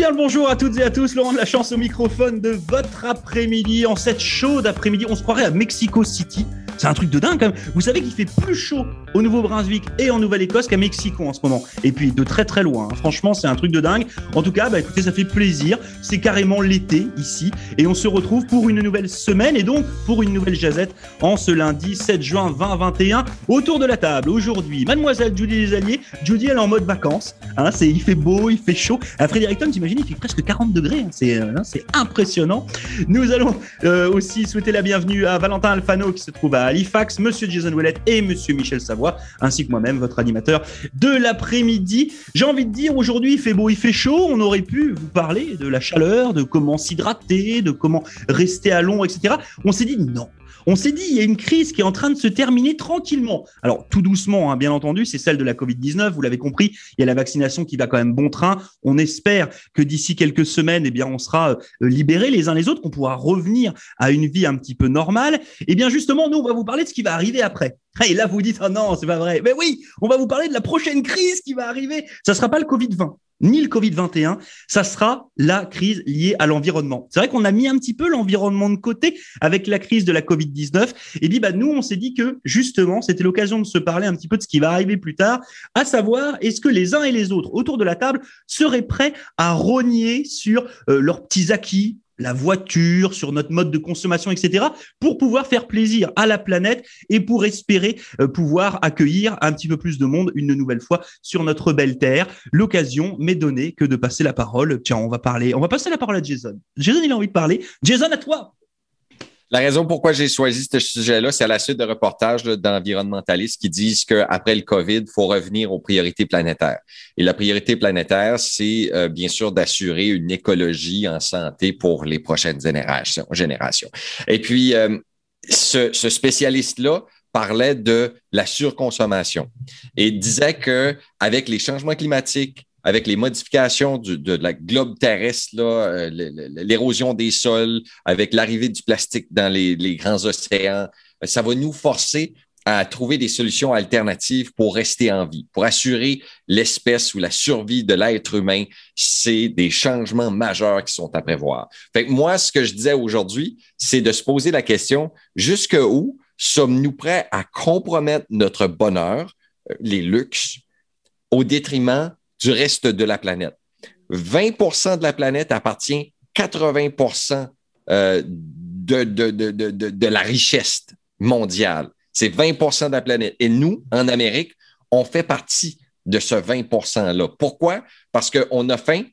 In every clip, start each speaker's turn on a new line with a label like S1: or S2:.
S1: bien le bonjour à toutes et à tous. Laurent de la chance au microphone de votre après-midi. En cette chaude après-midi, on se croirait à Mexico City. C'est un truc de dingue quand même. Vous savez qu'il fait plus chaud au Nouveau-Brunswick et en Nouvelle-Écosse qu'à Mexico en ce moment. Et puis de très très loin. Hein. Franchement, c'est un truc de dingue. En tout cas, bah, écoutez, ça fait plaisir. C'est carrément l'été ici. Et on se retrouve pour une nouvelle semaine et donc pour une nouvelle jazette en ce lundi 7 juin 2021. Autour de la table, aujourd'hui, mademoiselle Judy Desalliers. Judy, elle est en mode vacances. Hein, c'est, il fait beau, il fait chaud. À Fredericton, t'imagines, il fait presque 40 degrés. Hein. C'est, euh, c'est impressionnant. Nous allons euh, aussi souhaiter la bienvenue à Valentin Alfano qui se trouve à Halifax, Monsieur Jason Ouellet et Monsieur Michel Savoie, ainsi que moi-même, votre animateur de l'après-midi. J'ai envie de dire, aujourd'hui, il fait beau, il fait chaud. On aurait pu vous parler de la chaleur, de comment s'hydrater, de comment rester à l'ombre, etc. On s'est dit non. On s'est dit, il y a une crise qui est en train de se terminer tranquillement. Alors, tout doucement, hein, bien entendu, c'est celle de la Covid-19. Vous l'avez compris, il y a la vaccination qui va quand même bon train. On espère que d'ici quelques semaines, eh bien, on sera euh, libérés les uns les autres, qu'on pourra revenir à une vie un petit peu normale. Eh bien, justement, nous, on va vous parler de ce qui va arriver après. Et là, vous dites, oh non, c'est pas vrai. Mais oui, on va vous parler de la prochaine crise qui va arriver. Ça sera pas le Covid-20 ni le Covid-21, ça sera la crise liée à l'environnement. C'est vrai qu'on a mis un petit peu l'environnement de côté avec la crise de la Covid-19. Et puis, bah, nous, on s'est dit que justement, c'était l'occasion de se parler un petit peu de ce qui va arriver plus tard, à savoir, est-ce que les uns et les autres autour de la table seraient prêts à rogner sur euh, leurs petits acquis, la voiture, sur notre mode de consommation, etc., pour pouvoir faire plaisir à la planète et pour espérer euh, pouvoir accueillir un petit peu plus de monde une nouvelle fois sur notre belle terre. L'occasion m'est donnée que de passer la parole. Tiens, on va parler, on va passer la parole à Jason. Jason, il a envie de parler. Jason, à toi.
S2: La raison pourquoi j'ai choisi ce sujet-là, c'est à la suite de reportages d'environnementalistes qui disent qu'après le COVID, il faut revenir aux priorités planétaires. Et la priorité planétaire, c'est euh, bien sûr d'assurer une écologie en santé pour les prochaines générations. Et puis, euh, ce, ce spécialiste-là parlait de la surconsommation et disait que avec les changements climatiques, avec les modifications de, la globe terrestre, euh, l'érosion des sols, avec l'arrivée du plastique dans les, grands océans, euh, ça va nous forcer à trouver des solutions alternatives pour rester en vie, pour assurer l'espèce ou la survie de l'être humain. C'est des changements majeurs qui sont à prévoir. Fait moi, ce que je disais aujourd'hui, c'est de se poser la question, jusqu'où sommes-nous prêts à compromettre notre bonheur, euh, les luxes, au détriment du reste de la planète. 20% de la planète appartient 80 euh, de, de, de, la richesse mondiale. C'est 20% de la planète. Et nous, en Amérique, on fait partie de ce 20 %-là. Pourquoi? Parce qu'on a faim,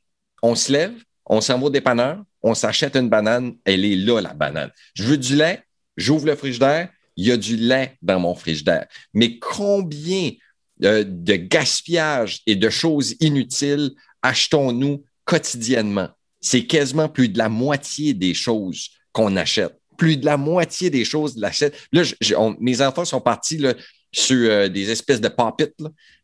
S2: on se lève, on s'en va au dépanneur, on s'achète une banane, elle est là, la banane. Je veux du lait, j'ouvre le frigidaire, il y a du lait dans mon frigidaire. Mais combien de gaspillage et de choses inutiles achetons-nous quotidiennement? C'est quasiment plus de la moitié des choses qu'on achète. Plus de la moitié des choses l'achète. Là, mes enfants sont partis sur euh, des espèces de pop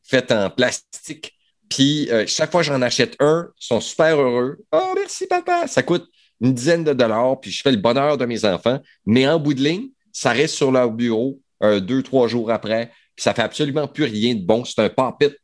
S2: faites en plastique. Puis euh, chaque fois que j'en achète un, ils sont super heureux. Oh, merci papa. Ça coûte une dizaine de dollars, puis je fais le bonheur de mes enfants. Mais en bout de ligne, ça reste sur leur bureau euh, deux, trois jours après ça fait absolument plus rien de bon. C'est un pop-it.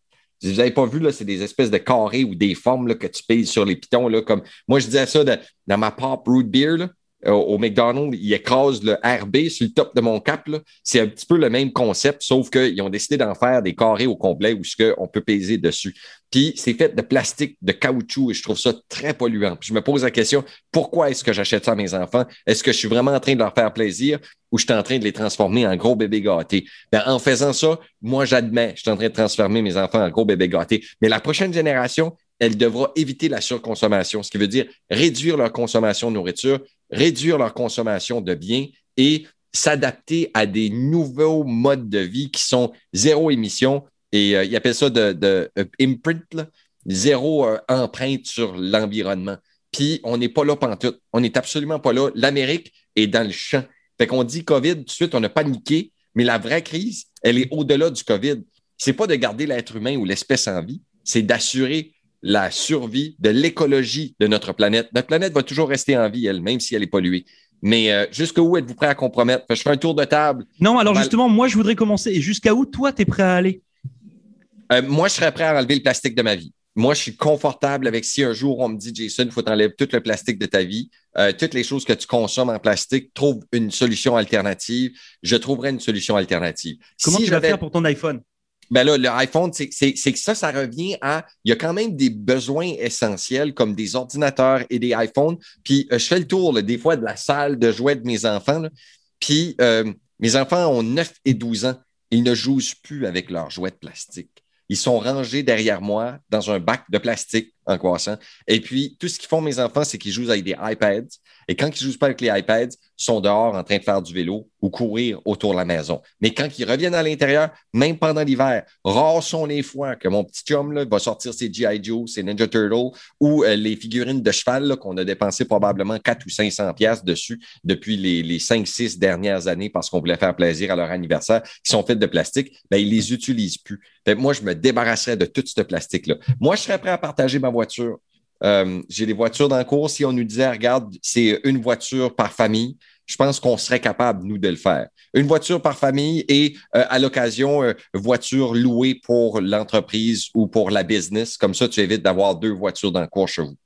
S2: vous n'avez pas vu, c'est des espèces de carrés ou des formes là, que tu payes sur les pitons. Là, comme moi, je disais ça dans ma pop root beer. Au, McDonald's, ils écrasent le RB sur le top de mon cap. C'est un petit peu le même concept, sauf qu'ils ont décidé d'en faire des carrés au complet où on peut peser dessus. Puis c'est fait de plastique, de caoutchouc, et je trouve ça très polluant. Puis je me pose la question, pourquoi est-ce que j'achète ça à mes enfants? Est-ce que je suis vraiment en train de leur faire plaisir ou je suis en train de les transformer en gros bébés gâtés? Ben, en faisant ça, moi, j'admets, je suis en train de transformer mes enfants en gros bébés gâtés. Mais la prochaine génération, elle devra éviter la surconsommation, ce qui veut dire réduire leur consommation de nourriture, réduire leur consommation de biens et s'adapter à des nouveaux modes de vie qui sont zéro émission. Et euh, ils appellent ça de, de euh, imprint, zéro euh, empreinte sur l'environnement. Puis on n'est pas là pantoute. On n'est absolument pas là. L'Amérique est dans le champ. Fait qu'on dit COVID, tout de suite, on a paniqué, mais la vraie crise, elle est au-delà du COVID. C'est pas de garder l'être humain ou l'espèce en vie, c'est d'assurer la survie de l'écologie de notre planète. Notre planète va toujours rester en vie, elle, même si elle est polluée. Mais euh, jusqu'où êtes-vous prêt à compromettre? Je fais un tour de table.
S1: Non, alors justement, moi, je voudrais commencer. Et jusqu'à où, toi, tu es prêt à aller?
S2: Euh, moi, je serais prêt à enlever le plastique de ma vie. moi, je suis confortable avec si un jour on me dit, Jason, il faut t'enlever tout le plastique de ta vie, euh, toutes les choses que tu consommes en plastique, trouve une solution alternative. Je trouverai une solution alternative.
S1: Comment tu vas faire pour ton iPhone?
S2: Ben là, l'iPhone, c'est que ça, ça revient à. Il y a quand même des besoins essentiels comme des ordinateurs et des iPhones. Puis euh, je fais le tour des fois de la salle de jouets de mes enfants. puis euh, mes enfants ont 9 et 12 ans. Ils ne jouent plus avec leurs jouets de plastique. Ils sont rangés derrière moi dans un bac de plastique en croissant. Et puis, tout ce qu'ils font, mes enfants, c'est qu'ils jouent avec des iPads. Et quand ils jouent pas avec les iPads, ils sont dehors en train de faire du vélo ou courir autour de la maison. Mais quand ils reviennent à l'intérieur, même pendant l'hiver, rares sont les fois que mon petit chum là, va sortir ses G.I. Joe, ses Ninja Turtles ou euh, les figurines de cheval qu'on a dépensé probablement 4 ou 500 pièces dessus depuis les, les 5-6 dernières années parce qu'on voulait faire plaisir à leur anniversaire, qui sont faites de plastique, ben, ils les utilisent plus. moi, je me débarrasserais de tout ce plastique-là. Moi, je serais prêt à partager ma voiture. Euh, j'ai des voitures dans cours. Si on nous disait, regarde, c'est une voiture par famille, je pense qu'on serait capable, nous, de le faire. Une voiture par famille et euh, à l'occasion, euh, voiture louée pour l'entreprise ou pour la business. Comme ça, tu évites d'avoir deux voitures dans cours chez vous.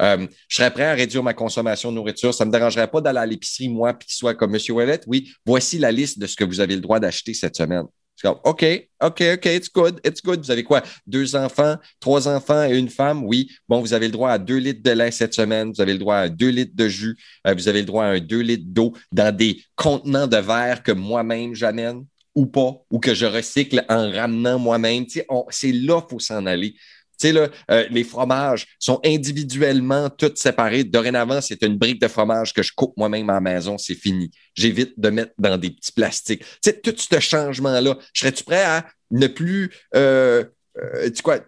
S2: je serais prêt à réduire ma consommation de nourriture. Ça ne me dérangerait pas d'aller à l'épicerie, moi, puis qu'il soit comme M. Ouellet. Oui, voici la liste de ce que vous avez le droit d'acheter cette semaine. OK, OK, OK, it's good, it's good. Vous avez quoi? Deux enfants, trois enfants et une femme? Oui. Bon, vous avez le droit à deux litres de lait cette semaine. Vous avez le droit à deux litres de jus. Euh, vous avez le droit à deux litres d'eau dans des contenants de verre que moi-même j'amène ou pas, ou que je recycle en ramenant moi-même. C'est là qu'il faut s'en aller. Tu sais, euh, les fromages sont individuellement tous séparés. Dorénavant, c'est une brique de fromage que je coupe moi-même à la maison, c'est fini. J'évite de mettre dans des petits plastiques. Tu sais, tout ce changement-là, serais-tu prêt à ne plus, euh, euh, quoi,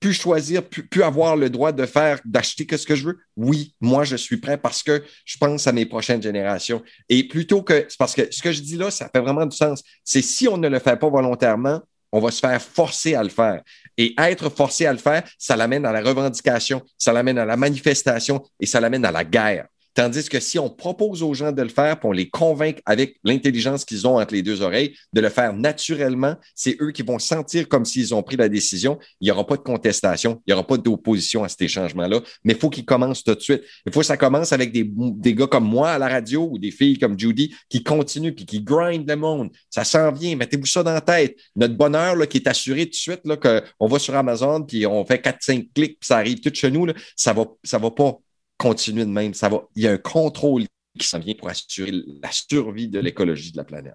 S2: plus choisir, plus, avoir le droit de faire, d'acheter que ce que je veux? Oui, moi, je suis prêt parce que je pense à mes prochaines générations. Et plutôt que, parce que ce que je dis là, ça fait vraiment du sens. C'est si on ne le fait pas volontairement, on va se faire forcer à le faire. Et être forcé à le faire, ça l'amène à la revendication, ça l'amène à la manifestation et ça l'amène à la guerre. Tandis que si on propose aux gens de le faire, pour on les convainc avec l'intelligence qu'ils ont entre les deux oreilles, de le faire naturellement, c'est eux qui vont sentir comme s'ils ont pris la décision. Il n'y aura pas de contestation, il n'y aura pas d'opposition à ces changements-là, mais il faut qu'ils commencent tout de suite. Il faut que ça commence avec des, gars comme moi à la radio ou des filles comme Judy qui continuent puis qui grindent le monde. Ça s'en vient, mettez-vous ça dans la tête. Notre bonheur là, qui est assuré tout de suite, qu'on va sur Amazon puis on fait 4-5 clics puis ça arrive tout chez nous, ça va, ça va pas continuer de même. Ça va, il y a un contrôle qui s'en vient pour assurer la survie de l'écologie de la planète.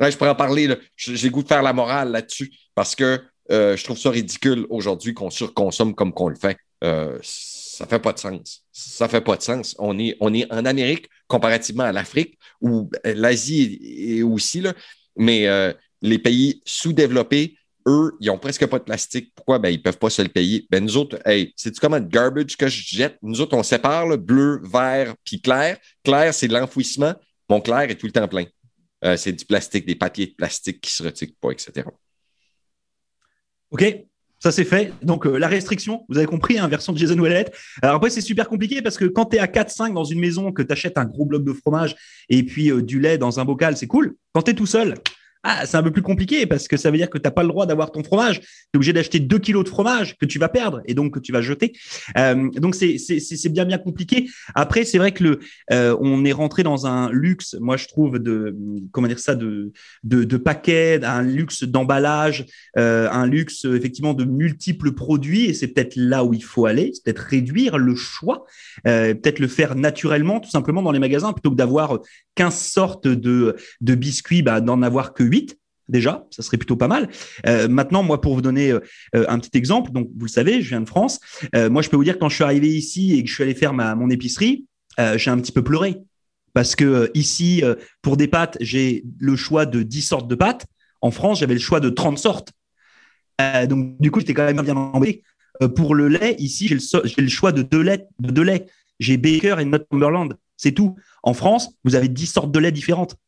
S2: je pourrais en parler. J'ai goût de faire la morale là-dessus parce que euh, je trouve ça ridicule aujourd'hui qu'on surconsomme comme qu'on le fait. Euh, ça fait pas de sens. Ça fait pas de sens. On est, on est en Amérique comparativement à l'Afrique ou l'Asie est aussi, là, mais euh, les pays sous-développés eux, ils ont presque pas de plastique. Pourquoi? Ben, ils peuvent pas se le payer. Ben, nous autres, hey, c'est-tu comment de garbage que je jette? Nous autres, on sépare le bleu, vert, puis clair. Clair, c'est de l'enfouissement. Mon clair est tout le temps plein. Euh, c'est du plastique, des papiers de plastique qui se recyclent pas, etc.
S1: OK. Ça c'est fait. Donc euh, la restriction, vous avez compris, hein, version de Jason Wallet. Alors après c'est super compliqué parce que quand tu es à 4-5 dans une maison, que tu achètes un gros bloc de fromage et puis euh, du lait dans un bocal, c'est cool. Quand tu es tout seul, ah, c'est un peu plus compliqué parce que ça veut dire que tu n'as pas le droit d'avoir ton fromage. Tu es obligé d'acheter 2 kilos de fromage que tu vas perdre et donc que tu vas jeter. Euh, donc, c'est bien, bien compliqué. Après, c'est vrai que le, euh, on est rentré dans un luxe, moi, je trouve, de, comment dire ça, de, de, paquets, un luxe d'emballage, euh, un luxe, effectivement, de multiples produits. Et c'est peut-être là où il faut aller. C'est peut-être réduire le choix, peut-être le faire naturellement, tout simplement dans les magasins, plutôt que d'avoir 15 sortes de, de biscuits, bah, d'en avoir que 8 déjà, ça serait plutôt pas mal. Euh, maintenant, moi, pour vous donner euh, un petit exemple, donc vous le savez, je viens de France. Euh, moi, je peux vous dire quand je suis arrivé ici et que je suis allé faire ma, mon épicerie, j'ai un petit peu pleuré parce que ici, pour des pâtes, j'ai le choix de 10 sortes de pâtes. En France, j'avais le choix de 30 sortes. donc, du coup, j'étais quand même bien embêté. pour le lait, ici, j'ai le, choix de deux laits. De deux. J'ai Baker et Northumberland. C'est tout. En France, vous avez 10 sortes de lait différentes.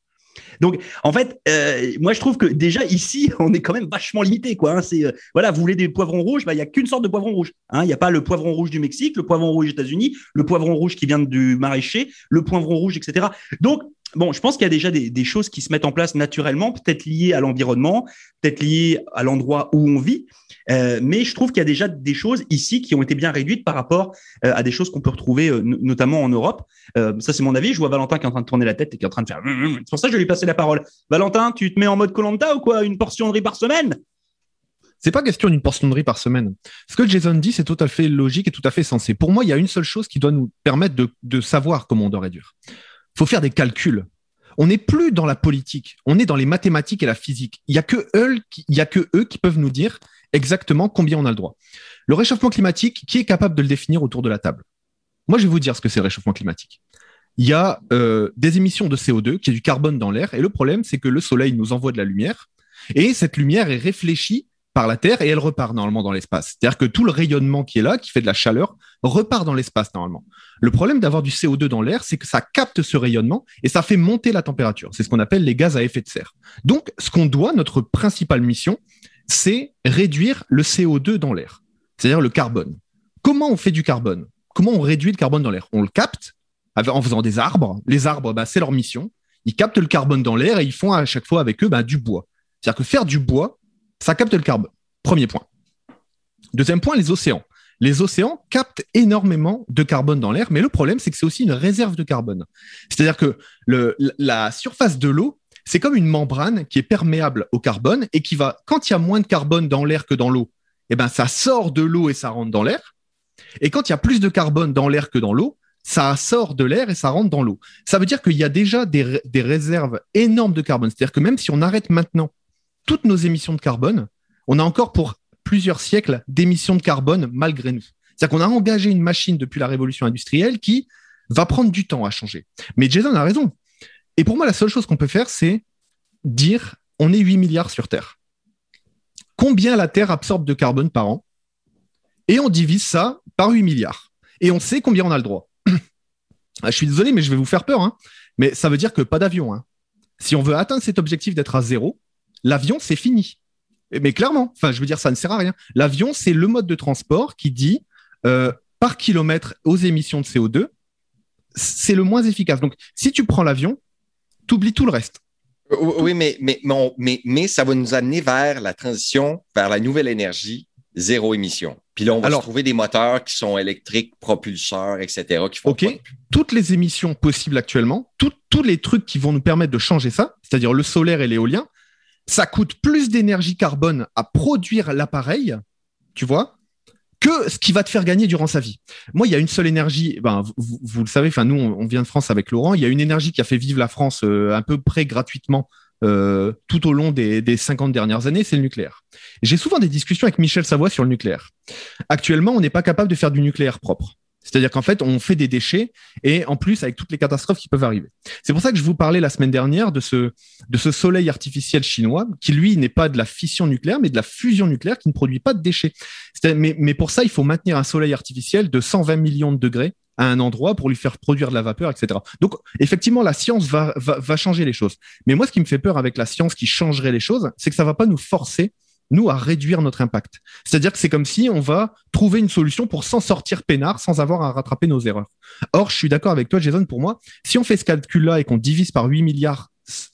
S1: Donc, en fait, euh, moi, je trouve que déjà ici, on est quand même vachement limité. Quoi, hein. C'est euh, voilà, vous voulez des poivrons rouges, bah, il n'y a qu'une sorte de poivron rouge. Hein. Il n'y a pas le poivron rouge du Mexique, le poivron rouge des États-Unis, le poivron rouge qui vient du maraîcher, le poivron rouge, etc. Donc, bon, je pense qu'il y a déjà des, choses qui se mettent en place naturellement, peut-être liées à l'environnement, peut-être liées à l'endroit où on vit. Euh, mais je trouve qu'il y a déjà des choses ici qui ont été bien réduites par rapport euh, à des choses qu'on peut retrouver euh, notamment en Europe. ça, c'est mon avis. Je vois Valentin qui est en train de tourner la tête et qui est en train de faire. C'est pour ça que je vais lui passer la parole. Valentin, tu te mets en mode Colanta ou quoi? Une portion de riz par semaine?
S3: C'est pas question d'une portion de riz par semaine. Ce que Jason dit, c'est tout à fait logique et tout à fait sensé. Pour moi, il y a une seule chose qui doit nous permettre de savoir comment on doit réduire. Faut faire des calculs. On n'est plus dans la politique, on est dans les mathématiques et la physique. Il y a que eux, a que eux qui peuvent nous dire exactement combien on a le droit. Le réchauffement climatique, qui est capable de le définir autour de la table? Moi, je vais vous dire ce que c'est le réchauffement climatique. Il y a euh, des émissions de CO2, qui est du carbone dans l'air, et le problème, c'est que le Soleil nous envoie de la lumière, et cette lumière est réfléchie par la Terre et elle repart normalement dans l'espace. C'est-à-dire que tout le rayonnement qui est là, qui fait de la chaleur, repart dans l'espace normalement. Le problème d'avoir du CO2 dans l'air, c'est que ça capte ce rayonnement et ça fait monter la température. C'est ce qu'on appelle les gaz à effet de serre. Donc, ce qu'on doit, notre principale mission, c'est réduire le CO2 dans l'air, c'est-à-dire le carbone. Comment on fait du carbone? Comment on réduit le carbone dans l'air? On le capte en faisant des arbres. Les arbres, bah, c'est leur mission. Ils captent le carbone dans l'air et ils font à chaque fois avec eux bah, du bois. C'est-à-dire que faire du bois, ça capte le carbone. Premier point. Deuxième point, les océans. Les océans captent énormément de carbone dans l'air, mais le problème, c'est que c'est aussi une réserve de carbone. C'est-à-dire que la surface de l'eau, c'est comme une membrane qui est perméable au carbone et qui va, quand il y a moins de carbone dans l'air que dans l'eau, eh ben, ça sort de l'eau et ça rentre dans l'air. Et quand il y a plus de carbone dans l'air que dans l'eau, ça sort de l'air et ça rentre dans l'eau. Ça veut dire qu'il y a déjà des, réserves énormes de carbone. C'est-à-dire que même si on arrête maintenant toutes nos émissions de carbone, on a encore pour plusieurs siècles d'émissions de carbone malgré nous. C'est-à-dire qu'on a engagé une machine depuis la révolution industrielle qui va prendre du temps à changer. Mais Jason a raison. Et pour moi, la seule chose qu'on peut faire, c'est dire on est 8 milliards sur Terre. Combien la Terre absorbe de carbone par an? Et on divise ça par 8 milliards. Et on sait combien on a le droit. Ah, je suis désolé, mais je vais vous faire peur. Hein. Mais ça veut dire que pas d'avion. Hein. Si on veut atteindre cet objectif d'être à zéro, l'avion, c'est fini. Mais clairement, enfin, je veux dire, ça ne sert à rien. L'avion, c'est le mode de transport qui dit euh, par kilomètre aux émissions de CO2, c'est le moins efficace. Donc, si tu prends l'avion, tu oublies tout le reste.
S2: Oui, mais, mais, mais, mais, ça va nous amener vers la transition, vers la nouvelle énergie, zéro émission. Puis là, on va trouver des moteurs qui sont électriques, propulseurs, etc. Qui
S3: font OK. Toutes les émissions possibles actuellement, tous les trucs qui vont nous permettre de changer ça, c'est-à-dire le solaire et l'éolien, ça coûte plus d'énergie carbone à produire l'appareil, tu vois, que ce qui va te faire gagner durant sa vie. Moi, il y a une seule énergie, ben, vous, le savez, enfin, nous, on, vient de France avec Laurent, il y a une énergie qui a fait vivre la France euh, à peu près gratuitement euh, tout au long des, des 50 dernières années, c'est le nucléaire. J'ai souvent des discussions avec Michel Savoie sur le nucléaire. Actuellement, on n'est pas capable de faire du nucléaire propre. C'est-à-dire qu'en fait, on fait des déchets et en plus avec toutes les catastrophes qui peuvent arriver. C'est pour ça que je vous parlais la semaine dernière de ce, soleil artificiel chinois qui, lui, n'est pas de la fission nucléaire, mais de la fusion nucléaire qui ne produit pas de déchets. Mais, pour ça, il faut maintenir un soleil artificiel de 120 millions de degrés à un endroit pour lui faire produire de la vapeur, etc. Donc, effectivement, la science va, changer les choses. Mais moi, ce qui me fait peur avec la science qui changerait les choses, c'est que ça va pas nous forcer nous, à réduire notre impact. C'est-à-dire que c'est comme si on va trouver une solution pour s'en sortir peinard sans avoir à rattraper nos erreurs. Or, je suis d'accord avec toi, Jason, pour moi, si on fait ce calcul-là et qu'on divise par 8 milliards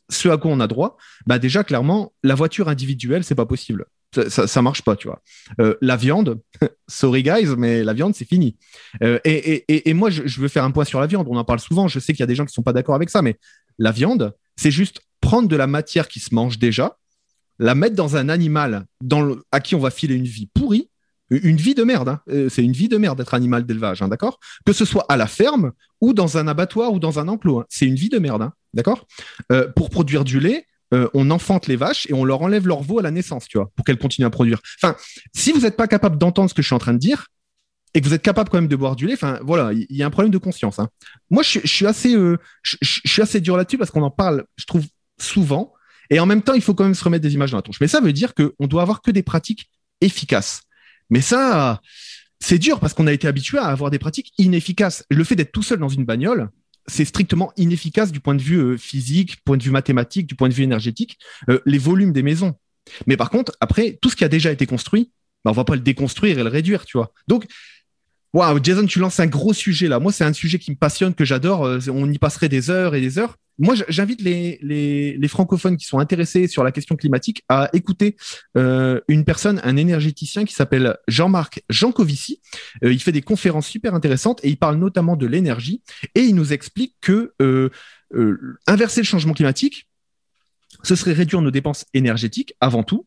S3: ce à quoi on a droit, bah déjà, clairement, la voiture individuelle, c'est pas possible. Ça, ça, marche pas, tu vois. Euh, la viande, sorry guys, mais la viande, c'est fini. Euh, et, et, et, moi, je, je, veux faire un point sur la viande. On en parle souvent. Je sais qu'il y a des gens qui sont pas d'accord avec ça, mais la viande, c'est juste prendre de la matière qui se mange déjà, la mettre dans un animal à qui on va filer une vie pourrie, une vie de merde. Hein. Euh, c'est une vie de merde d'être animal d'élevage, hein, d'accord? Que ce soit à la ferme ou dans un abattoir ou dans un enclos. Hein. C'est une vie de merde, d'accord? Euh, Pour produire du lait, euh, on enfante les vaches et on leur enlève leur veau à la naissance, tu vois, pour qu'elles continuent à produire. Enfin, si vous n'êtes pas capable d'entendre ce que je suis en train de dire et que vous êtes capable quand même de boire du lait, enfin voilà, il y, a un problème de conscience. Moi, je, suis assez, je, suis assez dur là-dessus parce qu'on en parle, je trouve souvent et en même temps, il faut quand même se remettre des images dans la tronche. Mais ça veut dire qu'on doit avoir que des pratiques efficaces. Mais ça, c'est dur parce qu'on a été habitué à avoir des pratiques inefficaces. Le fait d'être tout seul dans une bagnole, c'est strictement inefficace du point de vue euh, physique, du point de vue mathématique, du point de vue énergétique, euh, les volumes des maisons. Mais par contre, après, tout ce qui a déjà été construit, bah, on va pas le déconstruire et le réduire, tu vois. Donc, Waouh, Jason, tu lances un gros sujet là. Moi, c'est un sujet qui me passionne, que j'adore. Euh, on y passerait des heures et des heures. Moi, j'invite les, francophones qui sont intéressés sur la question climatique à écouter euh, une personne, un énergéticien qui s'appelle Jean-Marc Jancovici. Euh, il fait des conférences super intéressantes et il parle notamment de l'énergie et il nous explique que inverser le changement climatique, ce serait réduire nos dépenses énergétiques avant tout.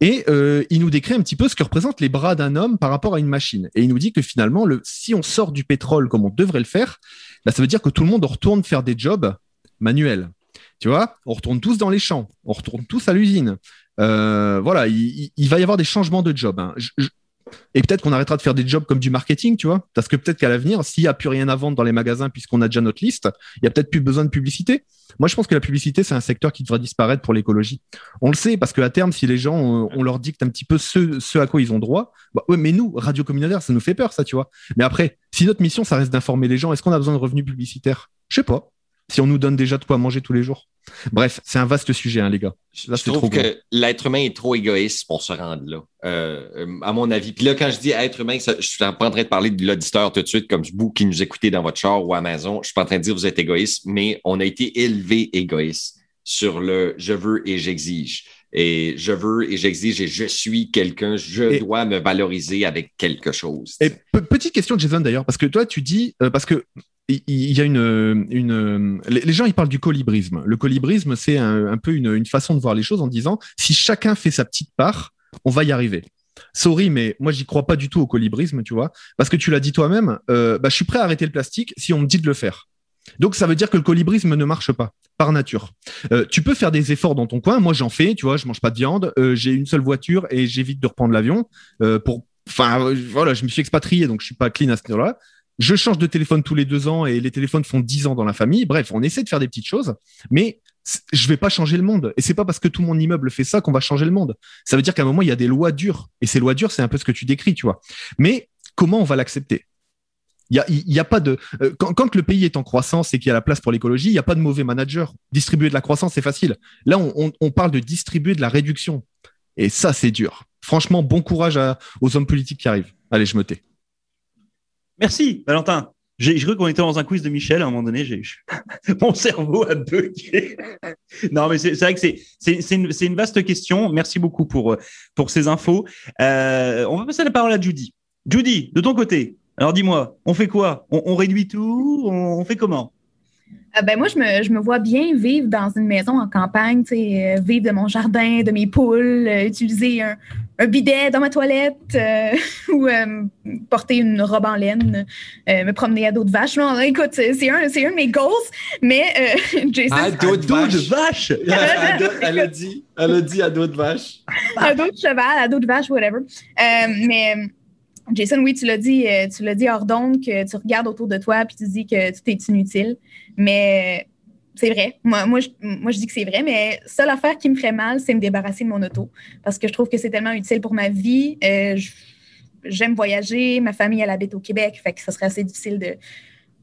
S3: Et euh, il nous décrit un petit peu ce que représentent les bras d'un homme par rapport à une machine. Et il nous dit que finalement, le, si on sort du pétrole comme on devrait le faire, bah, ça veut dire que tout le monde retourne faire des jobs manuels. Tu vois, on retourne tous dans les champs, on retourne tous à l'usine. Euh, voilà, il, va y avoir des changements de job. Hein. Et peut-être qu'on arrêtera de faire des jobs comme du marketing, tu vois. Parce que peut-être qu'à l'avenir, s'il n'y a plus rien à vendre dans les magasins puisqu'on a déjà notre liste, il y a peut-être plus besoin de publicité. Moi, je pense que la publicité, c'est un secteur qui devrait disparaître pour l'écologie. On le sait parce qu'à terme, si les gens, on, leur dicte un petit peu ce, à quoi ils ont droit, bah, mais nous, radio communautaire, ça nous fait peur, ça, tu vois. Mais après, si notre mission, ça reste d'informer les gens, est-ce qu'on a besoin de revenus publicitaires? Je sais pas si on nous donne déjà de quoi manger tous les jours. Bref, c'est un vaste sujet, hein, les gars.
S2: Là, je trouve que l'être humain est trop égoïste pour se rendre là, euh, à mon avis. Puis là, quand je dis être humain, ça, je suis pas en train de parler de l'auditeur tout de suite, comme vous qui nous écoutez dans votre char ou à Amazon. Je suis pas en train de dire que vous êtes égoïste, mais on a été élevé égoïste sur le je veux et j'exige. Et je veux et j'exige et je suis quelqu'un, je et, dois me valoriser avec quelque chose.
S3: Et petite question, Jason, d'ailleurs, parce que toi, tu dis, euh, parce que il y a une, une les gens ils parlent du colibrisme. Le colibrisme c'est un, peu une, une, façon de voir les choses en disant si chacun fait sa petite part, on va y arriver. Sorry, mais moi j'y crois pas du tout au colibrisme, tu vois, parce que tu l'as dit toi-même. Euh, bah, je suis prêt à arrêter le plastique si on me dit de le faire. Donc ça veut dire que le colibrisme ne marche pas par nature. Euh, tu peux faire des efforts dans ton coin. Moi j'en fais, tu vois, je mange pas de viande, euh, j'ai une seule voiture et j'évite de reprendre l'avion pour. Enfin voilà, je me suis expatrié donc je suis pas clean à ce niveau-là. Je change de téléphone tous les deux ans et les téléphones font dix ans dans la famille. Bref, on essaie de faire des petites choses, mais je vais pas changer le monde. Et c'est pas parce que tout mon immeuble fait ça qu'on va changer le monde. Ça veut dire qu'à un moment, il y a des lois dures. Et ces lois dures, c'est un peu ce que tu décris, tu vois. Mais comment on va l'accepter? Il y a, pas de euh, quand, quand, le pays est en croissance et qu'il y a la place pour l'écologie, il n'y a pas de mauvais manager. Distribuer de la croissance, c'est facile. Là, on, parle de distribuer de la réduction. Et ça, c'est dur. Franchement, bon courage aux hommes politiques qui arrivent. Allez, je me tais.
S1: Merci, Valentin. J'ai cru qu'on était dans un quiz de Michel à un moment donné. Mon cerveau a bugué. non, mais c'est vrai que c'est une, une, vaste question. Merci beaucoup pour pour ces infos. Euh, on va passer la parole à Judy. Judy, de ton côté, alors dis-moi, on fait quoi? On, réduit tout? On, fait comment?
S4: Ben moi, je me, je me, vois bien vivre dans une maison en campagne, euh, vivre de mon jardin, de mes poules, euh, utiliser un, un, bidet dans ma toilette euh, ou porter une robe en laine, me promener à dos de vache. Non, écoute, c'est un, un de mes goals, mais
S2: Jason... À dos de vache! elle, a dit, elle a dit à dos de vache.
S4: à dos de cheval, à dos de vache, whatever. mais Jason, oui, tu l'as dit, euh, tu l'as dit hors d'onde que tu regardes autour de toi puis tu dis que tout est inutile. Mais c'est vrai. Moi, je, dis que c'est vrai, mais seule affaire qui me ferait mal, c'est me débarrasser de mon auto parce que je trouve que c'est tellement utile pour ma vie. Euh, j'aime voyager. Ma famille, elle habite au Québec, fait que ce serait assez difficile de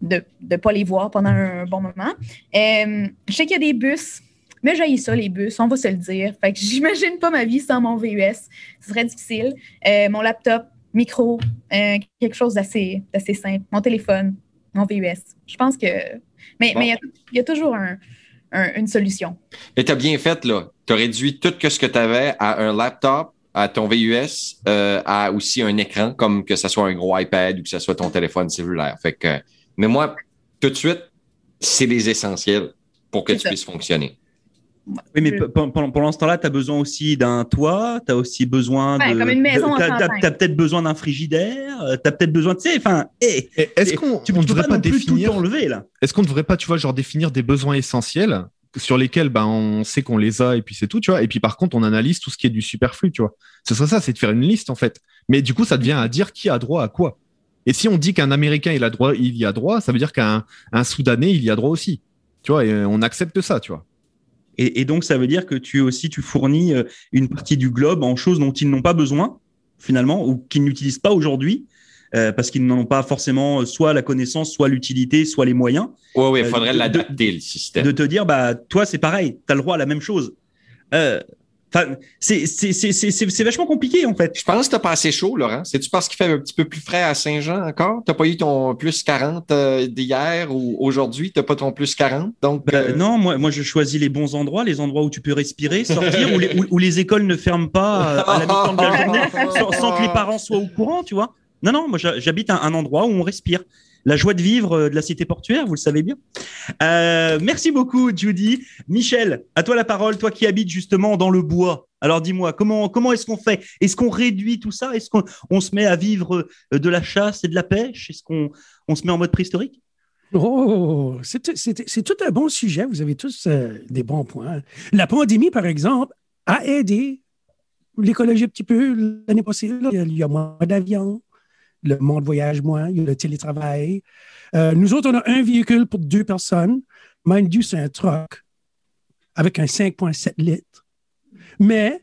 S4: de ne pas les voir pendant un bon moment. Euh, je sais qu'il y a des bus, mais j'ai ça, les bus, on va se le dire. Fait que j'imagine pas ma vie sans mon VUS. Ce serait difficile. Euh, mon laptop, micro, euh, quelque chose d'assez simple. Mon téléphone, mon VUS. Je pense que. Mais bon. il y, y, a toujours un, un, une solution.
S2: Et tu as bien fait, là. Tu as réduit tout ce que tu avais à un laptop, à ton VUS, euh, à aussi un écran, comme que ce soit un gros iPad ou que ce soit ton téléphone cellulaire. Fait que, mais moi, tout de suite, c'est les essentiels pour que tu ça. puisses fonctionner.
S1: Oui, mais pendant, pendant ce temps-là, tu as besoin aussi d'un toit, tu as aussi besoin
S4: ouais,
S1: de.
S4: Comme une maison.
S1: Tu as, as, as peut-être besoin d'un frigidaire, tu as peut-être besoin de. Tu sais, enfin, hey,
S3: est-ce qu'on
S1: tu,
S3: on
S1: tu peux
S3: devrait
S1: pas,
S3: pas définir.
S1: enlever, là
S3: Est-ce qu'on ne devrait pas, tu vois, genre définir des besoins essentiels sur lesquels ben, on sait qu'on les a et puis c'est tout, tu vois? Et puis par contre, on analyse tout ce qui est du superflu, tu vois? Ce serait ça, c'est de faire une liste en fait. Mais du coup, ça devient à dire qui a droit à quoi. Et si on dit qu'un Américain il a droit, il y a droit, ça veut dire qu'un un Soudanais il y a droit aussi. Tu vois, et on accepte ça, tu vois?
S1: Et, et, donc, ça veut dire que tu aussi, tu fournis euh, une partie du globe en choses dont ils n'ont pas besoin, finalement, ou qu'ils n'utilisent pas aujourd'hui, euh, parce qu'ils n'en ont pas forcément euh, soit la connaissance, soit l'utilité, soit les moyens.
S2: Oui, oui, il faudrait euh, l'adapter, le système.
S1: De te dire, bah, toi, c'est pareil, tu as le droit à la même chose. Euh, c'est, vachement compliqué, en fait.
S2: Je pense que t'as pas assez chaud, Laurent. C'est-tu parce qu'il fait un petit peu plus frais à Saint-Jean encore? T'as pas eu ton plus 40 euh, d'hier ou aujourd'hui? T'as pas ton plus 40? Donc,
S1: Bah,
S2: euh,
S1: Non, moi, moi, je choisis les bons endroits, les endroits où tu peux respirer, sortir, où, les, où, où les écoles ne ferment pas euh, à la mi-temps de la journée, sans, sans que les parents soient au courant, tu vois. Non, non, moi, j'ha- j'habite un, un endroit où on respire. La joie de vivre euh, de la cité portuaire, vous le savez bien. Euh, merci beaucoup, Judy. Michel, à toi la parole, toi qui habites justement dans le bois. Alors dis-moi, comment, comment est-ce qu'on fait? Est-ce qu'on réduit tout ça? Est-ce qu'on on se met à vivre euh, de la chasse et de la pêche? Est-ce qu'on on se met en mode préhistorique?
S5: Oh, c'est tout un bon sujet. Vous avez tous des bons points. La pandémie, par exemple, a aidé l'écologie un petit peu l'année passée. il y a moins d'avions, le monde voyage moins, il y a le télétravail. Euh, nous autres, on a un véhicule pour deux personnes. Mind you, c'est un truck avec un 5,7 litres. Mais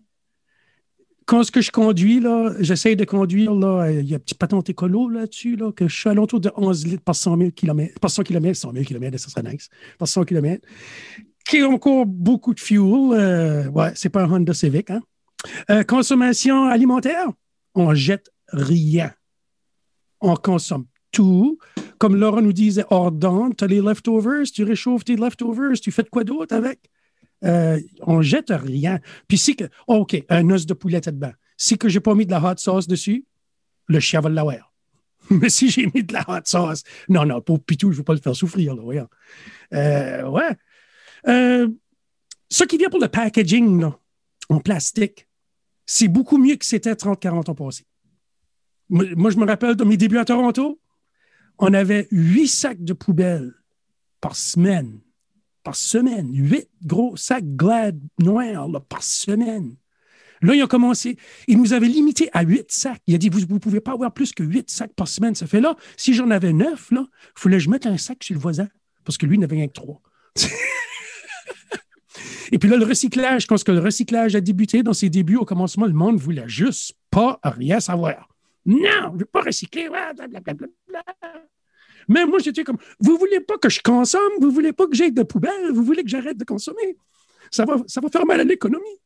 S5: quand ce que je conduis, j'essaie de conduire, là, il y a un petit patente écolo là-dessus, là, que je suis à l'entour de 11 litres par 100 000 km, par 100 km, 100 000 km, ça serait nice, par 100 km, qui encore beaucoup de fuel. euh, ouais, c'est pas un Honda Civic, hein. Euh, consommation alimentaire, on jette rien. On consomme tout. Comme Laura nous disait, hors d'onde, tu as les leftovers, tu réchauffes tes leftovers, tu fais quoi d'autre avec? Euh, on jette rien. Puis si que, oh, OK, un os de poulet dedans. Si que j'ai pas mis de la hot sauce dessus, le chien va l'avoir. Mais si j'ai mis de la hot sauce, non, non, pour Pitou, je ne veux pas le faire souffrir, là. Euh, ouais. Euh, ce qui vient pour le packaging, là, en plastique, c'est beaucoup mieux que c'était 30-40 ans passés. Moi, je me rappelle de mes débuts à Toronto, on avait huit sacs de poubelle par semaine. Par semaine. Huit gros sacs Glad noirs par semaine. Là, ils ont commencé. Ils nous avaient limité à huit sacs. Il a dit, vous ne pouvez pas avoir plus que huit sacs par semaine. Ça fait là, si j'en avais neuf, il fallait que je mette un sac sur le voisin parce que lui n'avait rien que trois. Et puis là, le recyclage, quand le recyclage a débuté dans ses débuts, au commencement, le monde voulait juste pas rien savoir. Non, je ne veux pas recycler. Mais moi, j'étais comme, vous voulez pas que je consomme, vous voulez pas que j'aille de poubelle, vous voulez que j'arrête de consommer? Ça va, ça va faire mal à l'économie.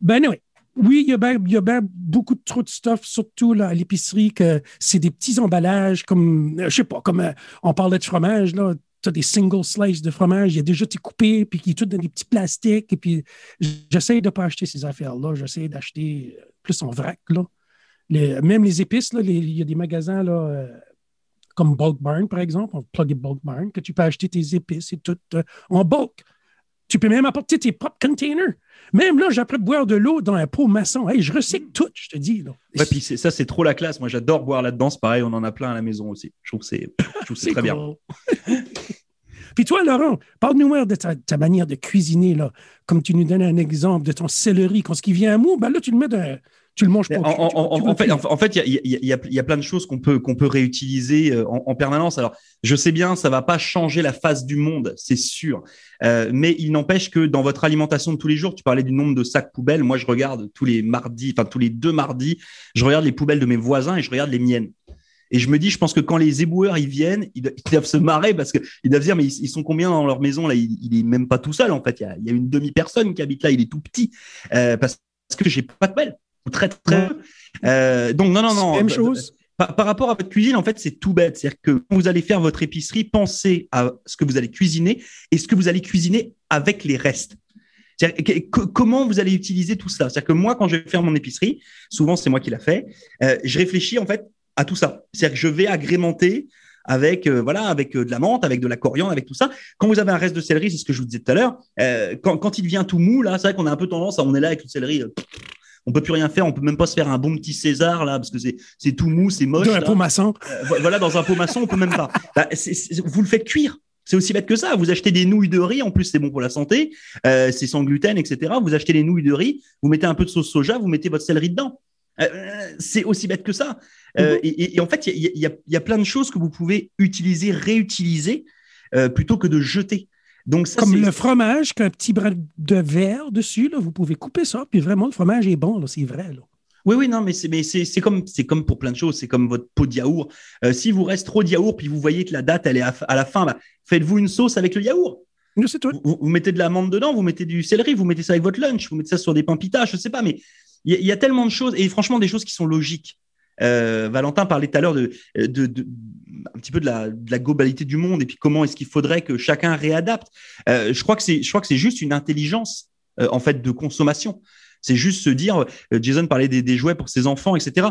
S5: Ben oui. Oui, il y a bien y a beaucoup trop de stuff, surtout à l'épicerie, que c'est des petits emballages comme, euh, je sais pas, comme euh, on parlait de fromage, là, tu as des single slices de fromage, il y a déjà été coupé, puis qui est tout dans des petits plastiques, et puis j'essaie de ne pas acheter ces affaires-là, j'essaie d'acheter euh, plus en vrac, là. Les- même les épices, là, les- il y a des magasins, là, euh, comme Bulk Barn, par exemple, on plug Bulk Barn, que tu peux acheter tes épices et tout euh, en bulk. Tu peux même apporter tes propres containers. Même là, à boire de l'eau dans un pot maçon. Hey, je recycle tout, je te dis. Là.
S1: Ouais, puis ça, c'est trop la classe. Moi, j'adore boire là-dedans. C'est pareil, on en a plein à la maison aussi. Je trouve que c'est je trouve c'est très bien.
S5: Puis toi, Laurent, parle-nous de ta, ta manière de cuisiner, là. Comme tu nous donnais un exemple de ton céleri. Quand ce qui vient à mou, ben là, tu le mets dans, tu le manges pas.
S1: En,
S5: Tu- tu-
S1: en-
S5: tu
S1: en-
S5: vas
S1: en fait, en, il y a, y y y plein de choses qu'on peut, qu'on peut réutiliser euh, en, en permanence. Alors, je sais bien, ça va pas changer la face du monde, c'est sûr. Euh, mais il n'empêche que dans votre alimentation de tous les jours, tu parlais du nombre de sacs poubelles. Moi, je regarde tous les mardis, enfin tous les deux mardis, je regarde les poubelles de mes voisins et je regarde les miennes. Et je me dis, je pense que quand les éboueurs ils viennent, ils, do- ils doivent se marrer parce que ils doivent se dire, mais ils, sont combien dans leur maison là? Il, il est même pas tout seul en fait. Il y a, il y a une demi personne qui habite là, il est tout petit euh, parce que j'ai pas de poubelle ou très très peu. Euh, donc non non non.
S5: Même chose.
S1: Par, par rapport à votre cuisine, en fait, c'est tout bête. C'est-à-dire que quand vous allez faire votre épicerie, pensez à ce que vous allez cuisiner et ce que vous allez cuisiner avec les restes. Que- comment vous allez utiliser tout ça? C'est-à-dire que moi, quand je vais faire mon épicerie, souvent c'est moi qui l'a fait, euh, je réfléchis en fait à tout ça. C'est-à-dire que je vais agrémenter avec euh, voilà avec euh, de la menthe, avec de la coriandre, avec tout ça. Quand vous avez un reste de céleri, c'est ce que je vous disais tout à l'heure. euh, quand, quand il devient tout mou là, c'est vrai qu'on a un peu tendance à on est là avec le céleri. On peut plus rien faire, on peut même pas se faire un bon petit César là parce que c'est c'est tout mou, c'est moche.
S5: Dans un pot maçon.
S1: Euh, vo- voilà, dans un pot maçon, on peut même pas. Bah, vous le faites cuire. C'est aussi bête que ça. Vous achetez des nouilles de riz, en plus c'est bon pour la santé, euh, c'est sans gluten, etc. Vous achetez les nouilles de riz, vous mettez un peu de sauce soja, vous mettez votre céleri dedans. Euh, c'est aussi bête que ça. Euh,
S5: Mhm.
S1: et, en fait, il y y a- il y a plein de choses que vous pouvez utiliser, réutiliser, plutôt que de jeter. Donc ça,
S5: Comme le fromage, qu'un petit brin de verre dessus, là, vous pouvez couper ça, puis vraiment, le fromage est bon, c'est vrai. Là.
S1: Oui, oui, non, mais c'est comme comme pour plein de choses. C'est comme votre pot de yaourt. Euh, si vous reste trop de yaourt puis vous voyez que la date elle est à, à la fin, bah, faites-vous une sauce avec le yaourt.
S5: Tout.
S1: Vous, vous mettez de l'amande dedans, vous mettez du céleri, vous mettez ça avec votre lunch, vous mettez ça sur des pains pita, je sais pas, mais il y, a- il y a tellement de choses et franchement des choses qui sont logiques. Euh, Valentin parlait tout à l'heure de, de, de- un petit peu de la, globalité du monde et puis comment est-ce qu'il faudrait que chacun réadapte. Euh, je crois que c'est, je crois que c'est juste une intelligence euh, en fait de consommation. C'est juste se dire, euh, Jason parlait des, des jouets pour ses enfants, etc.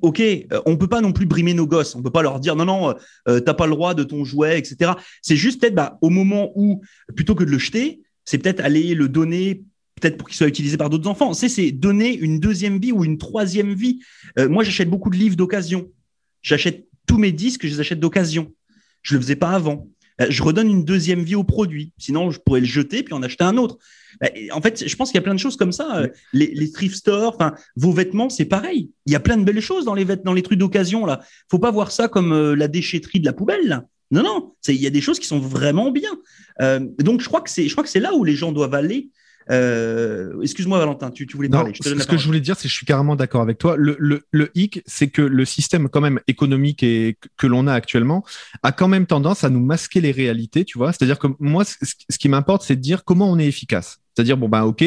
S1: Ok, on peut pas non plus brimer nos gosses. On peut pas leur dire non non, t'as pas le droit de ton jouet, etc. C'est juste peut-être bah, au moment où plutôt que de le jeter, c'est peut-être aller le donner peut-être pour qu'il soit utilisé par d'autres enfants. C'est c'est donner une deuxième vie ou une troisième vie. Moi, j'achète beaucoup de livres d'occasion. J'achète tous mes disques, je les achète d'occasion. Je le faisais pas avant. Euh, Je redonne une deuxième vie au produit. Sinon, je pourrais le jeter puis en acheter un autre. Bah, En fait, je pense qu'il y a plein de choses comme ça. Euh, Les, les thrift stores, enfin, vos vêtements, c'est pareil. Il y a plein de belles choses dans les vêtements, dans les trucs d'occasion là. Faut pas voir ça comme euh, la déchetterie de la poubelle. Là. Non, non. Il y a des choses qui sont vraiment bien. Euh, donc, je crois que c'est, je crois que c'est là où les gens doivent aller. Euh, excuse-moi, Valentin, tu, tu voulais
S3: Non,
S1: parler. Je te donne
S3: ce que je voulais dire, c'est que je suis carrément d'accord avec toi. Le, le, le hic, c'est que le système quand même économique et que- l'on a actuellement a quand même tendance à nous masquer les réalités, tu vois. C'est-à-dire que moi, ce, qui m'importe, c'est de dire comment on est efficace. C'est-à-dire, bon, ben, ok,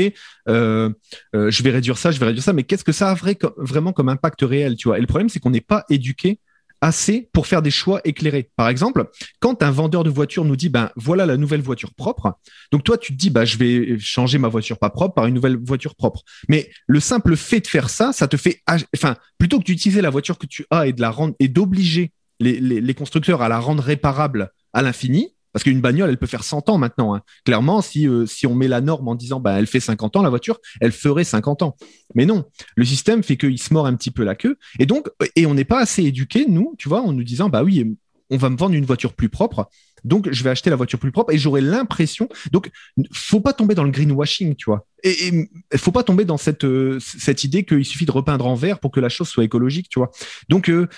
S3: euh, euh, je vais réduire ça, je vais réduire ça, mais qu'est-ce que ça a vrai, vraiment comme impact réel, tu vois Et le problème, c'est qu'on n'est pas éduqué assez pour faire des choix éclairés. Par exemple, quand un vendeur de voiture nous dit, ben voilà la nouvelle voiture propre, donc toi tu te dis, bah je vais changer ma voiture pas propre par une nouvelle voiture propre. Mais le simple fait de faire ça, ça te fait, enfin, plutôt que d'utiliser la voiture que tu as et de la rendre et d'obliger les, les constructeurs à la rendre réparable à l'infini, parce qu'une bagnole, elle peut faire 100 ans maintenant. hein. Clairement, si, euh, si on met la norme en disant, bah, elle fait 50 ans, la voiture, elle ferait 50 ans. Mais non, le système fait qu'il se mord un petit peu la queue. Et donc, et on n'est pas assez éduqués, nous, tu vois, en nous disant, bah oui, on va me vendre une voiture plus propre. Donc, je vais acheter la voiture plus propre et j'aurai l'impression. Donc, faut pas tomber dans le greenwashing, tu vois. Et, et faut pas tomber dans cette, euh, cette idée qu'il suffit de repeindre en vert pour que la chose soit écologique, tu vois. Donc, euh,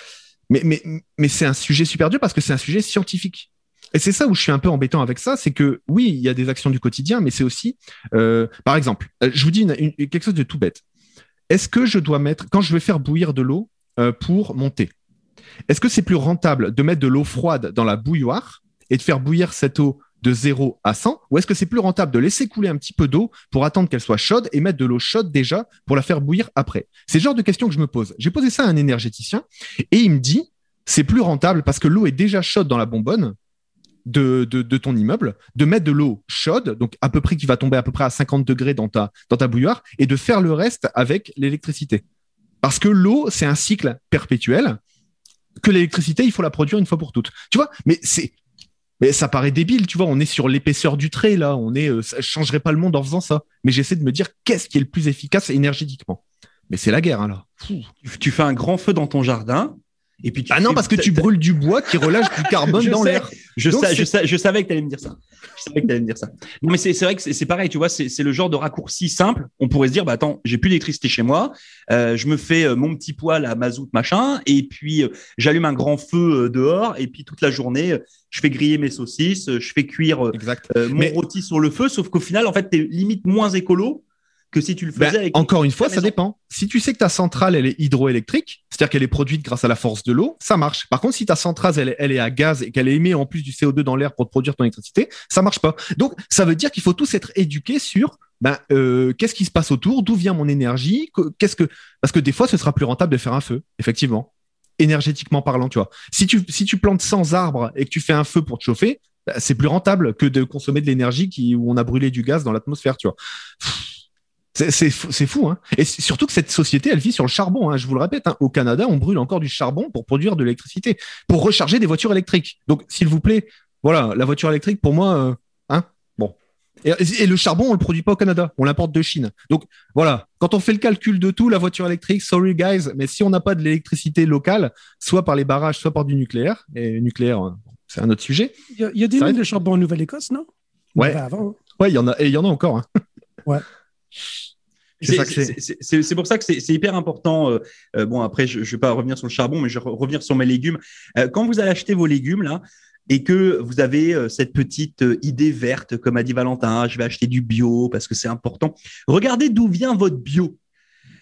S3: mais, mais, mais c'est un sujet super dur parce que c'est un sujet scientifique. Et c'est ça où je suis un peu embêtant avec ça, c'est que oui, il y a des actions du quotidien, mais c'est aussi, euh, par exemple, euh, je vous dis quelque chose de tout bête. Est-ce que je dois mettre, quand je vais faire bouillir de l'eau euh, pour monter, est-ce que c'est plus rentable de mettre de l'eau froide dans la bouilloire et de faire bouillir cette eau de 0 à 100 Ou est-ce que c'est plus rentable de laisser couler un petit peu d'eau pour attendre qu'elle soit chaude et mettre de l'eau chaude déjà pour la faire bouillir après? C'est le genre de question que je me pose. J'ai posé ça à un énergéticien et il me dit c'est plus rentable parce que l'eau est déjà chaude dans la bonbonne de, ton immeuble, de mettre de l'eau chaude, donc à peu près qui va tomber à peu près à 50 degrés dans ta, dans ta bouilloire, et de faire le reste avec l'électricité. Parce que l'eau, c'est un cycle perpétuel, que l'électricité, il faut la produire une fois pour toutes. Tu vois, mais c'est. Mais ça paraît débile, tu vois, on est sur l'épaisseur du trait, là, on est, euh, ça changerait pas le monde en faisant ça. Mais j'essaie de me dire qu'est-ce qui est le plus efficace énergétiquement. Mais c'est la guerre, hein, là.
S1: Tu fais un grand feu dans ton jardin. Et puis tu
S3: Ah non, parce que tu brûles du bois qui relâche du carbone dans l'air.
S1: Je, savais que tu allais me dire ça. Je savais que tu allais me dire ça. Non, mais c'est vrai que c'est pareil, tu vois, c'est le genre de raccourci simple. On pourrait se dire, bah attends, j'ai plus d'électricité chez moi, euh, je me fais euh, mon petit poêle à mazout, machin, et puis euh, j'allume un grand feu dehors, et puis toute la journée, je fais griller mes saucisses, je fais cuire
S3: Exact.
S1: mon
S3: Mais-
S1: rôti sur le feu, sauf qu'au final, en fait, t'es limite moins écolo que si tu le faisais
S3: Ben,
S1: avec.
S3: encore une fois, ça dépend. Si tu sais que ta centrale, elle est hydroélectrique, c'est-à-dire qu'elle est produite grâce à la force de l'eau, ça marche. Par contre, si ta centrale, elle, est- à gaz et qu'elle émet en plus du CO2 dans l'air pour produire ton électricité, ça marche pas. Donc, ça veut dire qu'il faut tous être éduqués sur ben, euh, qu'est-ce qui se passe autour, d'où vient mon énergie, que- qu'est-ce que parce que des fois, ce sera plus rentable de faire un feu, effectivement, énergétiquement parlant, tu vois. Si tu plantes 100 arbres et que tu fais un feu pour te chauffer, ben, c'est plus rentable que de consommer de l'énergie où on a brûlé du gaz dans l'atmosphère, tu vois. C'est fou, hein. Et surtout que cette société, elle vit sur le charbon. Hein. Je vous le répète, hein. au Canada, on brûle encore du charbon pour produire de l'électricité, pour recharger des voitures électriques. Donc, s'il vous plaît, voilà, la voiture électrique, pour moi, euh, hein, bon. Et, et le charbon, on le produit pas au Canada, on l'importe de Chine. Donc, voilà, quand on fait le calcul de tout, la voiture électrique, sorry guys, mais si on n'a pas de l'électricité locale, soit par les barrages, soit par du nucléaire, et le nucléaire, euh, c'est un autre sujet.
S5: Il y a, il y a des mines de charbon en Nouvelle-Écosse, non?
S3: Ouais.
S5: Avant.
S3: Ouais, il y en a, et il y en a encore. Hein. C'est
S1: pour ça que c'est hyper important. euh, euh, bon, après, je ne vais pas revenir sur le charbon, mais je vais re- revenir sur mes légumes. Euh, quand vous allez acheter vos légumes, là, et que vous avez euh, cette petite idée verte, comme a dit Valentin, ah, je vais acheter du bio parce que c'est important, regardez d'où vient votre bio.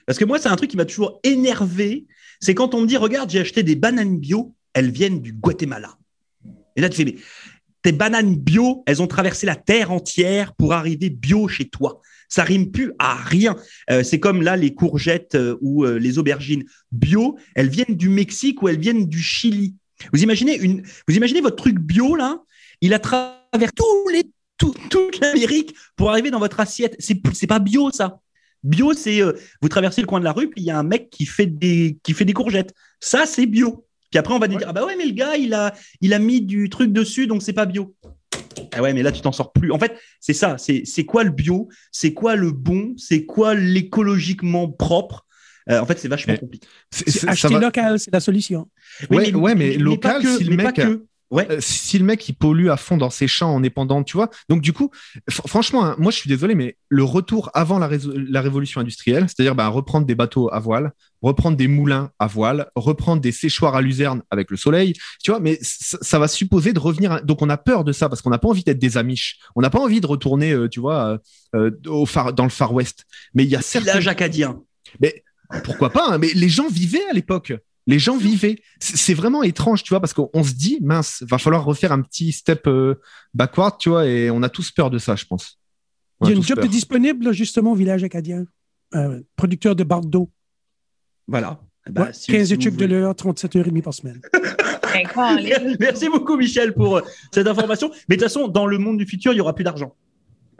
S1: Parce que moi, c'est un truc qui m'a toujours énervé. C'est quand on me dit, regarde, j'ai acheté des bananes bio, elles viennent du Guatemala. Et là, tu fais, mais tes bananes bio, elles ont traversé la terre entière pour arriver bio chez toi. Ça rime plus à rien. Euh, c'est comme là les courgettes euh, ou euh, les aubergines bio, elles viennent du Mexique ou elles viennent du Chili. Vous imaginez une, vous imaginez votre truc bio là, il a traversé tous les, tout- toute l'Amérique pour arriver dans votre assiette. C'est c'est pas bio ça. Bio, c'est vous traversez le coin de la rue, puis il y a un mec qui fait des qui fait des courgettes. Ça, c'est bio. Puis après, on va dire ah bah ouais, mais le gars, il a il a mis du truc dessus, donc c'est pas bio. Ah ouais, mais là, tu t'en sors plus. En fait, c'est ça. C'est c'est quoi le bio? C'est quoi le bon? C'est quoi l'écologiquement propre? Euh, En fait, c'est vachement
S3: Mais-
S1: compliqué.
S3: Ça
S5: acheter
S3: va-
S5: local, c'est la solution.
S3: Ouais, ouais, mais local,
S1: que,
S3: si le
S1: mais pas
S3: mec
S1: que. Ouais.
S3: Euh, si le mec il pollue à fond dans ses champs en épandant, tu vois. Donc du coup, fr- franchement, hein, moi je suis désolé, mais le retour avant la, révolution industrielle, c'est-à-dire bah, reprendre des bateaux à voile, reprendre des moulins à voile, reprendre des séchoirs à luzerne avec le soleil, tu vois. Mais ça, va supposer de revenir. à- Donc on a peur de ça parce qu'on n'a pas envie d'être des amiches. On n'a pas envie de retourner, euh, tu vois, euh, euh, au far, dans le Far West. Mais il y a certains
S1: Village acadien.
S3: pourquoi pas hein, Mais les gens vivaient à l'époque. Les gens vivaient. C'est vraiment étrange, tu vois, parce qu'on on se dit, mince, va falloir refaire un petit step euh, backward, tu vois, et on a tous peur de ça, je pense. On
S5: Il y a une job
S3: peur.
S5: disponible, justement, au village acadien. Euh, producteur de barres d'eau.
S1: Voilà. Eh ben,
S5: Ouais,
S1: si-
S5: 15
S1: si vous
S5: études de l'heure, 37 heures et demie par semaine.
S1: Merci beaucoup, Michel, pour euh, cette information. Mais de toute façon, dans le monde du futur, il y aura plus d'argent.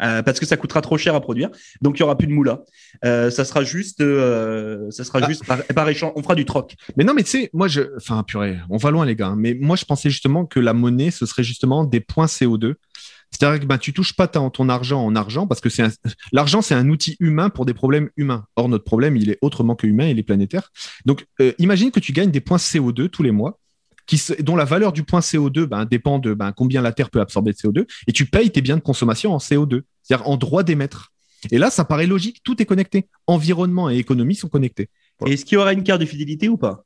S1: Euh, parce que ça coûtera trop cher à produire, donc il y aura plus de moula. Euh, ça sera juste, euh, ça sera
S3: Ah.
S1: juste par, par échange. On fera du troc.
S3: Mais non, mais tu sais, moi, je, enfin, purée, on va loin, les gars. hein, Mais moi, je pensais justement que la monnaie, ce serait justement des points CO2. C'est-à-dire que ben, tu touches pas ton, ton argent en argent parce que c'est un- l'argent, c'est un outil humain pour des problèmes humains. Or, notre problème, il est autrement que humain, il est planétaire. Donc, euh, imagine que tu gagnes des points CO2 tous les mois, qui dont la valeur du point CO2 ben, dépend de ben, combien la Terre peut absorber de CO2, et tu payes tes biens de consommation en CO2, c'est-à-dire en droit d'émettre. Et là, ça paraît logique, tout est connecté. Environnement et économie sont connectés.
S1: Et Est-ce qu'il y aura une carte de fidélité ou pas?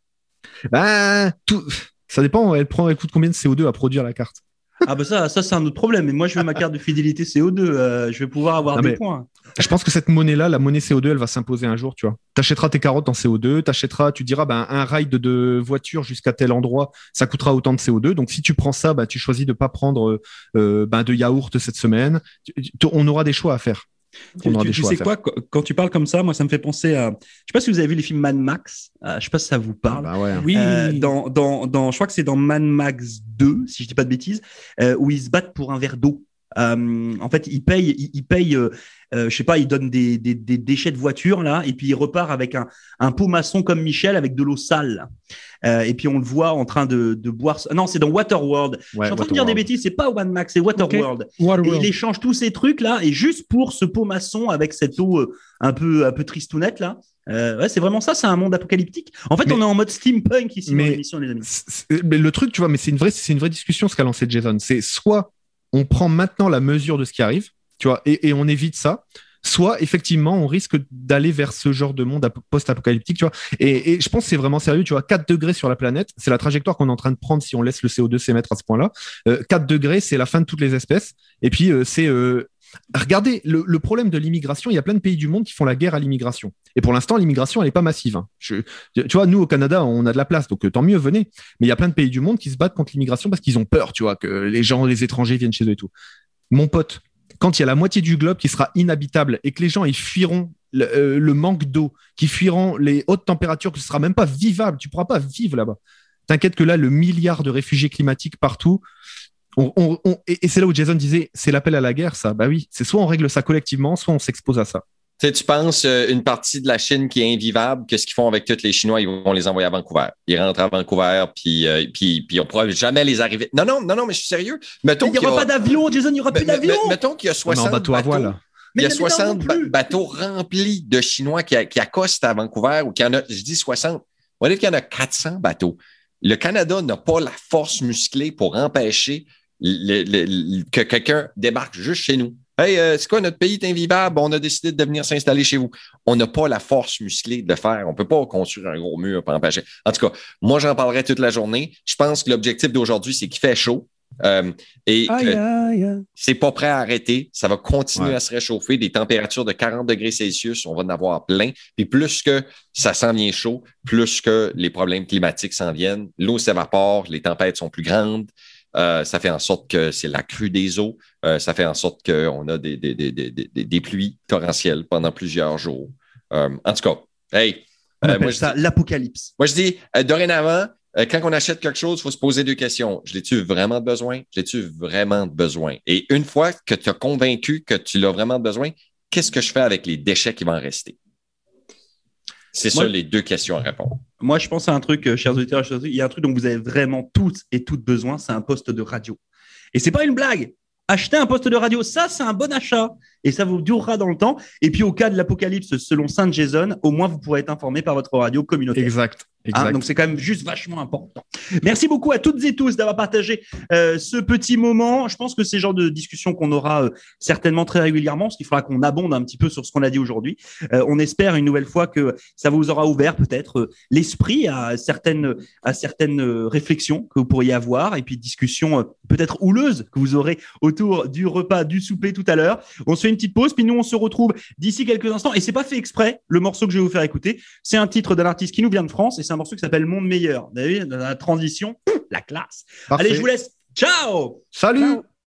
S3: Ben, tout, ça dépend, elle prend, elle coûte combien de CO2 à produire la carte?
S1: Ah bah ça, ça c'est un autre problème. Mais moi, je veux ma carte de fidélité CO2. euh, je vais pouvoir avoir
S3: Non,
S1: des points.
S3: Je pense que cette monnaie-là, la monnaie CO2, elle va s'imposer un jour, tu vois. T'achèteras tes carottes en CO2, t'achèteras, tu diras, ben, un ride de voiture jusqu'à tel endroit, ça coûtera autant de CO2. Donc, si tu prends ça, ben, tu choisis de pas prendre euh, ben, de yaourt cette semaine. On aura des choix à faire.
S1: Tu,
S3: On aura
S1: tu-
S3: des
S1: tu
S3: choix
S1: sais quoi quand- tu parles comme ça, moi, ça me fait penser à. Je sais pas si vous avez vu les films Mad Max. Euh, je sais pas si ça vous parle.
S3: Bah ouais.
S5: Oui.
S1: Euh, dans, dans, dans, je crois que c'est dans Mad Max 2, si je dis pas de bêtises, euh, où ils se battent pour un verre d'eau. Euh, en fait, ils payent, ils, ils payent, euh, euh, je sais pas, ils donnent des, des, des déchets de voiture là, et puis il repart avec un, un pot maçon comme Michel avec de l'eau sale. Euh, et puis on le voit en train de, de boire. Non, c'est dans Waterworld. je
S3: Ouais,
S1: suis en train de dire des bêtises. C'est pas Mad Max, c'est Waterworld. Et
S5: Waterworld.
S1: il échange tous ces trucs là, et juste pour ce pot maçon avec cette eau un peu un peu tristounette là. Euh, ouais, c'est vraiment ça. C'est un monde apocalyptique. En fait,
S3: Mais-
S1: on est en mode steampunk ici dans
S3: mais-
S1: l'émission, les amis.
S3: Mais le truc, tu vois, mais c'est une vraie, c'est une vraie discussion ce qu'a lancé Jason. C'est soit on prend maintenant la mesure de ce qui arrive, tu vois, et, on évite ça. Soit effectivement, on risque d'aller vers ce genre de monde ap- post-apocalyptique, tu vois. Et, et je pense que c'est vraiment sérieux, tu vois. 4 degrés sur la planète, c'est la trajectoire qu'on est en train de prendre si on laisse le CO2 s'émettre à ce point-là. Euh, 4 degrés, c'est la fin de toutes les espèces. Et puis, euh, c'est. euh, Regardez, le, problème de l'immigration, il y a plein de pays du monde qui font la guerre à l'immigration. Et pour l'instant, l'immigration, elle n'est pas massive. hein. Tu vois, nous, au Canada, on a de la place, donc euh, tant mieux, venez. Mais il y a plein de pays du monde qui se battent contre l'immigration parce qu'ils ont peur, tu vois, que les gens, les étrangers viennent chez eux et tout. Mon pote, quand il y a la moitié du globe qui sera inhabitable et que les gens ils fuiront le, euh, manque d'eau, qui fuiront les hautes températures, que ce sera même pas vivable, tu pourras pas vivre là-bas. T'inquiète que là, le milliard de réfugiés climatiques partout, on, on- on- et, et c'est là où Jason disait, c'est l'appel à la guerre, ça. Bah oui, c'est soit on règle ça collectivement, soit on s'expose à ça.
S2: Tu sais, tu penses euh, une partie de la Chine qui est invivable, qu'est-ce qu'ils font avec tous les Chinois? Ils vont les envoyer à Vancouver. Ils rentrent à Vancouver, puis, euh, puis, puis on pourra jamais les arriver. Non, non, non, non, mais je suis sérieux. Mettons
S1: Il n'y aura pas d'avion, Jason, il n'y aura plus d'avion.
S2: Mettons qu'il y a
S3: On est
S2: 60
S3: en bateau à
S2: bateaux.
S3: voile.
S2: Il y a
S1: Mais il y en a
S2: 60
S1: non
S2: ba-
S1: plus.
S2: bateaux remplis de Chinois qui, qui accostent à Vancouver ou qu'il y en a, je dis 60. On va dire qu'il y en a 400 bateaux. Le Canada n'a pas la force musclée pour empêcher le- le- le- que quelqu'un débarque juste chez nous. Hey, euh, c'est quoi, notre pays est invivable, on a décidé de venir s'installer chez vous. On n'a pas la force musclée de le faire. On peut pas construire un gros mur pour empêcher. En tout cas, moi, j'en parlerai toute la journée. Je pense que l'objectif d'aujourd'hui, c'est qu'il fait chaud. Euh, et
S5: aïe.
S2: c'est pas prêt à arrêter. Ça va continuer
S3: Ouais.
S2: à se réchauffer. Des températures de 40 degrés Celsius, on va en avoir plein. Puis plus que ça s'en vient chaud, plus que les problèmes climatiques s'en viennent. L'eau s'évapore, les tempêtes sont plus grandes. Euh, ça fait en sorte que c'est la crue des eaux. Euh, ça fait en sorte qu'on a des, des, des, des, des pluies torrentielles pendant plusieurs jours. Euh, en tout cas, hey. Moi,
S1: ça l'apocalypse.
S2: moi, je dis, dorénavant, quand on achète quelque chose, il faut se poser deux questions. Je l'ai-tu vraiment besoin? Je l'ai-tu vraiment besoin? Et une fois que tu as convaincu que tu l'as vraiment besoin, qu'est-ce que je fais avec les déchets qui vont en rester? C'est ça les deux questions à répondre.
S1: Moi, je pense à un truc, euh, chers auditeurs, chers auditeurs, il y a un truc dont vous avez vraiment toutes et toutes besoin, c'est un poste de radio. Et c'est pas une blague. Acheter un poste de radio, ça, c'est un bon achat. Et ça vous durera dans le temps. Et puis, au cas de l'apocalypse, selon Saint Jason, au moins, vous pourrez être informé par votre radio communautaire.
S3: Exact.
S1: Hein,
S3: exact.
S1: donc c'est quand même juste vachement important. Merci beaucoup à toutes et tous d'avoir partagé euh, ce petit moment. Je pense que c'est le genre de discussion qu'on aura euh, certainement très régulièrement, parce qu'il faudra qu'on abonde un petit peu sur ce qu'on a dit aujourd'hui. Euh, on espère une nouvelle fois que ça vous aura ouvert peut-être l'esprit à certaines à certaines réflexions que vous pourriez avoir et puis discussions peut-être houleuses que vous aurez autour du repas du souper tout à l'heure. On se fait une petite pause puis nous on se retrouve d'ici quelques instants et c'est pas fait exprès. Le morceau que je vais vous faire écouter, c'est un titre d'un artiste qui nous vient de France et c'est un morceau qui s'appelle Monde meilleur. Vous avez vu, dans la transition, la classe.
S3: Parfait.
S1: Allez, je vous laisse. Ciao
S3: Salut
S5: Ciao.